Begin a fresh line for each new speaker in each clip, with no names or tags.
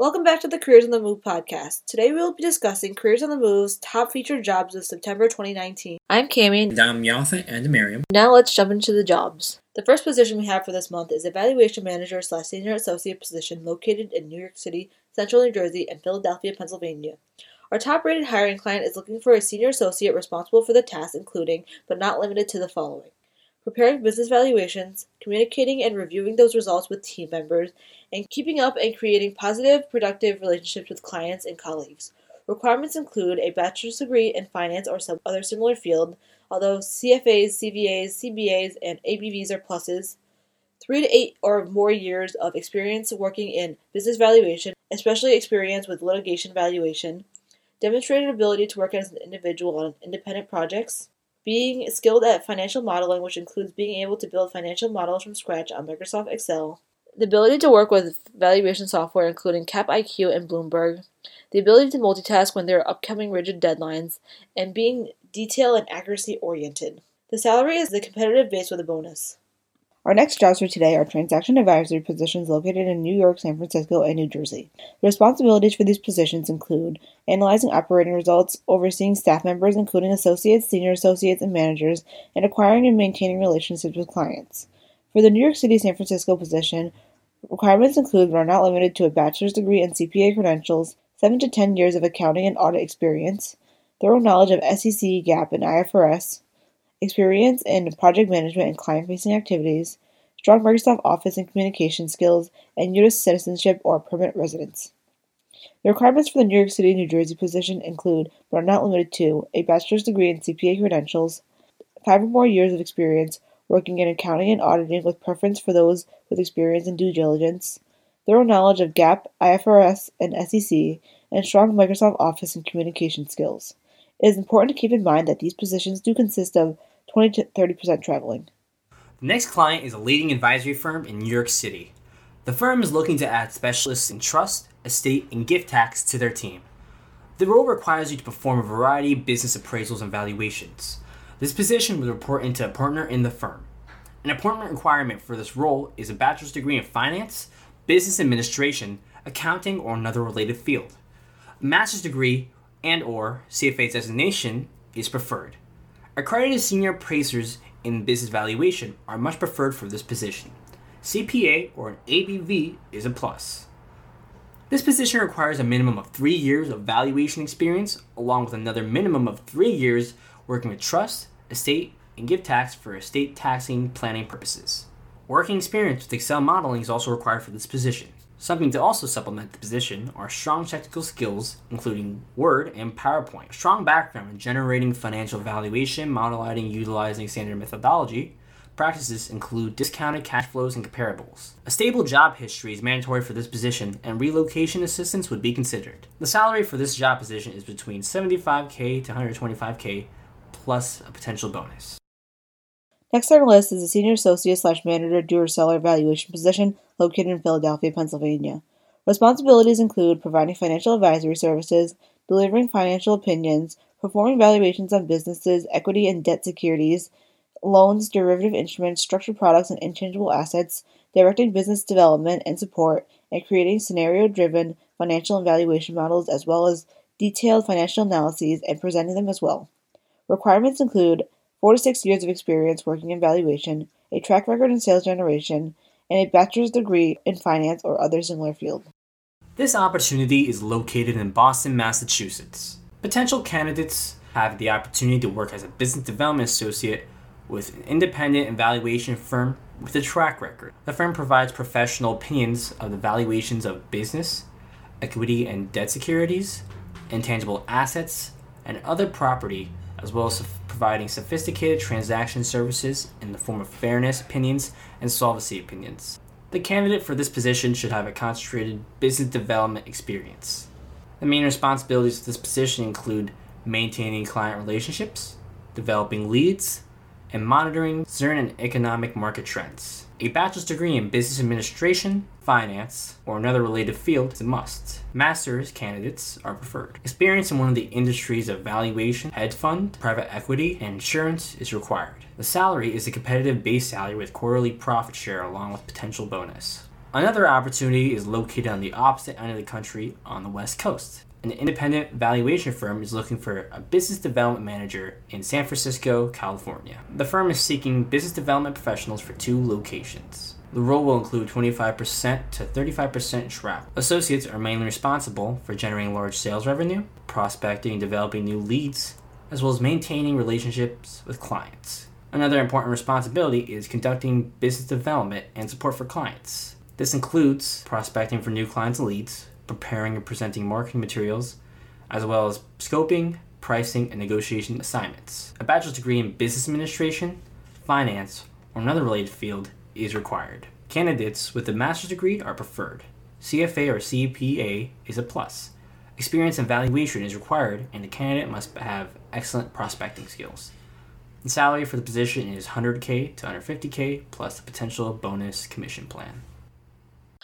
Welcome back to the Careers on the Move podcast. Today we will be discussing Careers on the Move's top featured jobs of September 2019. I'm Cami.
And I'm Yaltha and Miriam.
Now let's jump into the jobs. The first position we have for this month is Evaluation Manager slash Senior Associate position located in New York City, Central New Jersey, and Philadelphia, Pennsylvania. Our top rated hiring client is looking for a senior associate responsible for the tasks, including, but not limited to, the following preparing business valuations, communicating and reviewing those results with team members, and keeping up and creating positive, productive relationships with clients and colleagues. Requirements include a bachelor's degree in finance or some other similar field, although CFAs, CVAs, CBAs, and ABVs are pluses. Three to eight or more years of experience working in business valuation, especially experience with litigation valuation. Demonstrated ability to work as an individual on independent projects being skilled at financial modeling, which includes being able to build financial models from scratch on Microsoft Excel, the ability to work with valuation software, including CapIQ and Bloomberg, the ability to multitask when there are upcoming rigid deadlines, and being detail and accuracy oriented. The salary is the competitive base with a bonus. Our next jobs for today are transaction advisory positions located in New York, San Francisco, and New Jersey. The responsibilities for these positions include analyzing operating results, overseeing staff members, including associates, senior associates, and managers, and acquiring and maintaining relationships with clients. For the New York City San Francisco position, requirements include but are not limited to a bachelor's degree and CPA credentials, 7 to 10 years of accounting and audit experience, thorough knowledge of SEC, GAAP, and IFRS, experience in project management and client facing activities, strong Microsoft Office and communication skills, and U.S. citizenship or permanent residence. The requirements for the New York City, New Jersey position include, but are not limited to, a bachelor's degree in CPA credentials, five or more years of experience working in accounting and auditing with preference for those with experience in due diligence, thorough knowledge of GAAP, IFRS, and SEC, and strong Microsoft Office and communication skills. It is important to keep in mind that these positions do consist of 20 to 30% traveling.
The next client is a leading advisory firm in New York City. The firm is looking to add specialists in trust, estate, and gift tax to their team. The role requires you to perform a variety of business appraisals and valuations. This position will report into a partner in the firm. An appointment requirement for this role is a bachelor's degree in finance, business administration, accounting, or another related field. A master's degree and or CFA designation is preferred. Accredited senior appraisers in business valuation are much preferred for this position. CPA or an ABV is a plus. This position requires a minimum of three years of valuation experience, along with another minimum of three years working with trust, estate, and gift tax for estate taxing planning purposes. Working experience with Excel modeling is also required for this position. Something to also supplement the position are strong technical skills, including Word and PowerPoint, strong background in generating financial valuation, modeling utilizing standard methodology, practices include discounted cash flows and comparables. A stable job history is mandatory for this position, and relocation assistance would be considered. The salary for this job position is between 75k to 125k plus a potential bonus.
Next on our list is a senior associate slash manager doer seller evaluation position located in Philadelphia, Pennsylvania. Responsibilities include providing financial advisory services, delivering financial opinions, performing valuations on businesses, equity and debt securities, loans, derivative instruments, structured products, and intangible assets, directing business development and support, and creating scenario driven financial and valuation models as well as detailed financial analyses and presenting them as well. Requirements include four to six years of experience working in valuation, a track record in sales generation, and a bachelor's degree in finance or other similar field.
This opportunity is located in Boston, Massachusetts. Potential candidates have the opportunity to work as a business development associate with an independent evaluation firm with a track record. The firm provides professional opinions of the valuations of business, equity and debt securities, intangible assets, and other property, as well as providing sophisticated transaction services in the form of fairness opinions and solvency opinions. The candidate for this position should have a concentrated business development experience. The main responsibilities of this position include maintaining client relationships, developing leads, and monitoring certain economic market trends. A bachelor's degree in business administration, finance, or another related field is a must. Master's candidates are preferred. Experience in one of the industries of valuation, hedge fund, private equity, and insurance is required. The salary is a competitive base salary with quarterly profit share along with potential bonus. Another opportunity is located on the opposite end of the country on the West Coast. An independent valuation firm is looking for a business development manager in San Francisco, California. The firm is seeking business development professionals for two locations. The role will include 25% to 35% travel. Associates are mainly responsible for generating large sales revenue, prospecting and developing new leads, as well as maintaining relationships with clients. Another important responsibility is conducting business development and support for clients. This includes prospecting for new clients and leads, preparing and presenting marketing materials, as well as scoping, pricing, and negotiation assignments. A bachelor's degree in business administration, finance, or another related field is required. Candidates with a master's degree are preferred. CFA or CPA is a plus. Experience and valuation is required, and the candidate must have excellent prospecting skills. The salary for the position is 100k to 150k plus the potential bonus commission plan.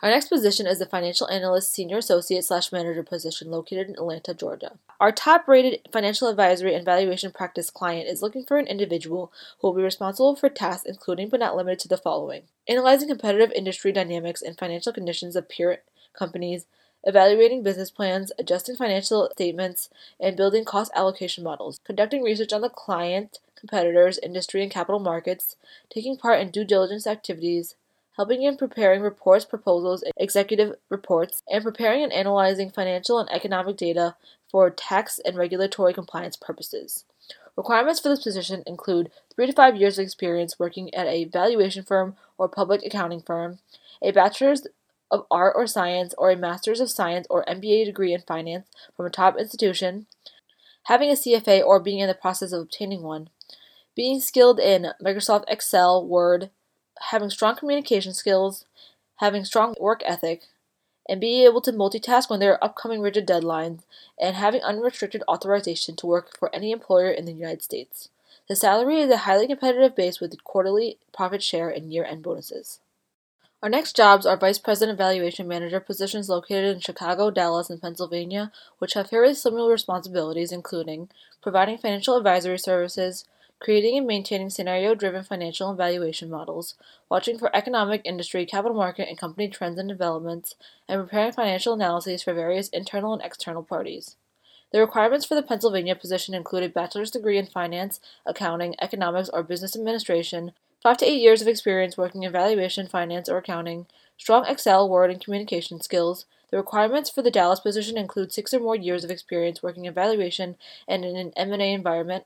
Our next position is the financial analyst senior associate slash manager position located in Atlanta, Georgia. Our top rated financial advisory and valuation practice client is looking for an individual who will be responsible for tasks including but not limited to the following. Analyzing competitive industry dynamics and financial conditions of peer companies, evaluating business plans, adjusting financial statements, and building cost allocation models, conducting research on the client, competitors, industry, and capital markets, taking part in due diligence activities, helping in preparing reports, proposals, executive reports, and preparing and analyzing financial and economic data for tax and regulatory compliance purposes. Requirements for this position include three to five years of experience working at a valuation firm or public accounting firm, a bachelor's of art or science, or a master's of science or MBA degree in finance from a top institution, having a CFA or being in the process of obtaining one, being skilled in Microsoft Excel, Word, having strong communication skills, having strong work ethic, and being able to multitask when there are upcoming rigid deadlines, and having unrestricted authorization to work for any employer in the United States. The salary is a highly competitive base with quarterly profit share and year end bonuses. Our next jobs are Vice President Valuation Manager positions located in Chicago, Dallas, and Pennsylvania, which have fairly similar responsibilities, including providing financial advisory services, creating and maintaining scenario driven financial and valuation models, watching for economic, industry, capital market, and company trends and developments, and preparing financial analyses for various internal and external parties. The requirements for the Pennsylvania position include a bachelor's degree in finance, accounting, economics, or business administration, five to eight years of experience working in valuation, finance, or accounting, strong Excel, Word, and communication skills. The requirements for the Dallas position include six or more years of experience working in valuation and in an M&A environment,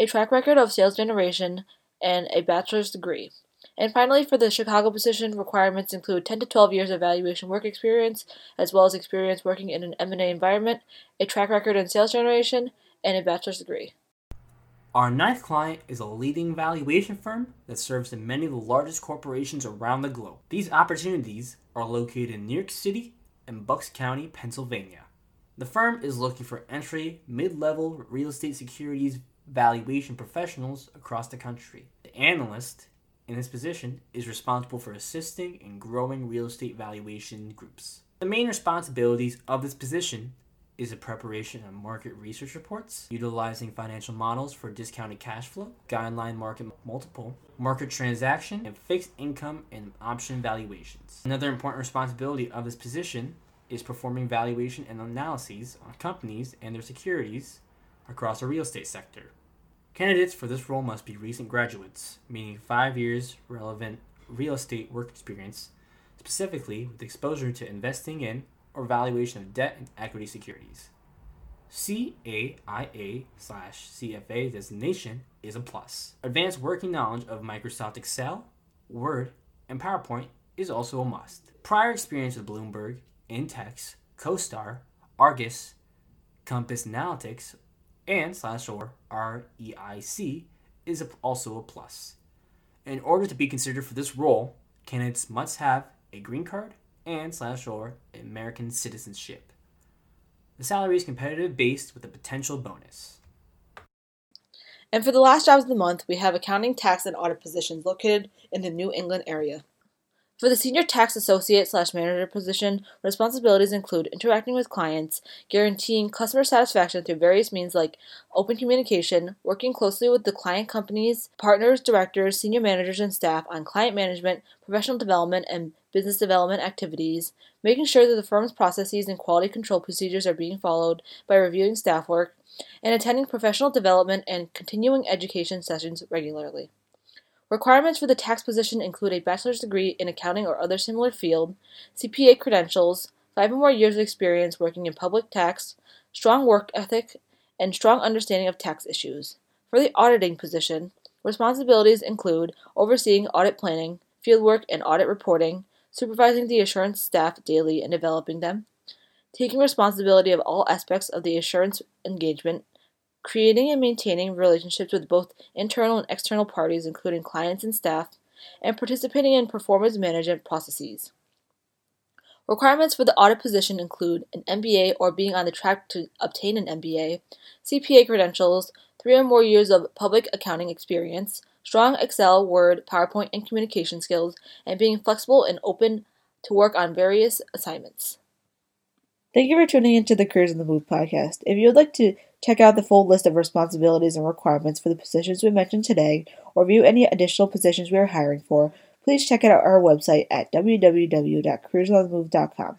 a track record of sales generation, and a bachelor's degree. And finally, for the Chicago position, requirements include 10 to 12 years of valuation work experience, as well as experience working in an M&A environment, a track record in sales generation, and a bachelor's degree.
Our ninth client is a leading valuation firm that serves in many of the largest corporations around the globe. These opportunities are located in New York City and Bucks County, Pennsylvania. The firm is looking for entry, mid level real estate securities valuation professionals across the country. The analyst in this position is responsible for assisting in growing real estate valuation groups. The main responsibilities of this position is the preparation of market research reports, utilizing financial models for discounted cash flow, guideline market multiple, market transaction, and fixed income and option valuations. Another important responsibility of this position is performing valuation and analyses on companies and their securities across the real estate sector. Candidates for this role must be recent graduates, meaning five years relevant real estate work experience, specifically with exposure to investing in or valuation of debt and equity securities. CAIA slash CFA designation is a plus. Advanced working knowledge of Microsoft Excel, Word, and PowerPoint is also a must. Prior experience with Bloomberg, Intex, CoStar, Argus, Compass Analytics, and slash or REIC is also a plus. In order to be considered for this role, candidates must have a green card and slash or American citizenship. The salary is competitive based with a potential bonus.
And for the last jobs of the month, we have accounting, tax, and audit positions located in the New England area. For the senior tax associate slash manager position, responsibilities include interacting with clients, guaranteeing customer satisfaction through various means like open communication, working closely with the client companies, partners, directors, senior managers, and staff on client management, professional development, and business development activities, making sure that the firm's processes and quality control procedures are being followed by reviewing staff work, and attending professional development and continuing education sessions regularly. Requirements for the tax position include a bachelor's degree in accounting or other similar field, CPA credentials, five or more years of experience working in public tax, strong work ethic, and strong understanding of tax issues. For the auditing position, responsibilities include overseeing audit planning, fieldwork, and audit reporting, supervising the assurance staff daily and developing them, taking responsibility of all aspects of the assurance engagement, creating and maintaining relationships with both internal and external parties, including clients and staff, and participating in performance management processes. Requirements for the audit position include an MBA or being on the track to obtain an MBA, CPA credentials, three or more years of public accounting experience, strong Excel, Word, PowerPoint, and communication skills, and being flexible and open to work on various assignments. Thank you for tuning into the Careers on the Move podcast. If you would like to check out the full list of responsibilities and requirements for the positions we mentioned today, or view any additional positions we are hiring for, please check out our website at www.careersonthemove.com.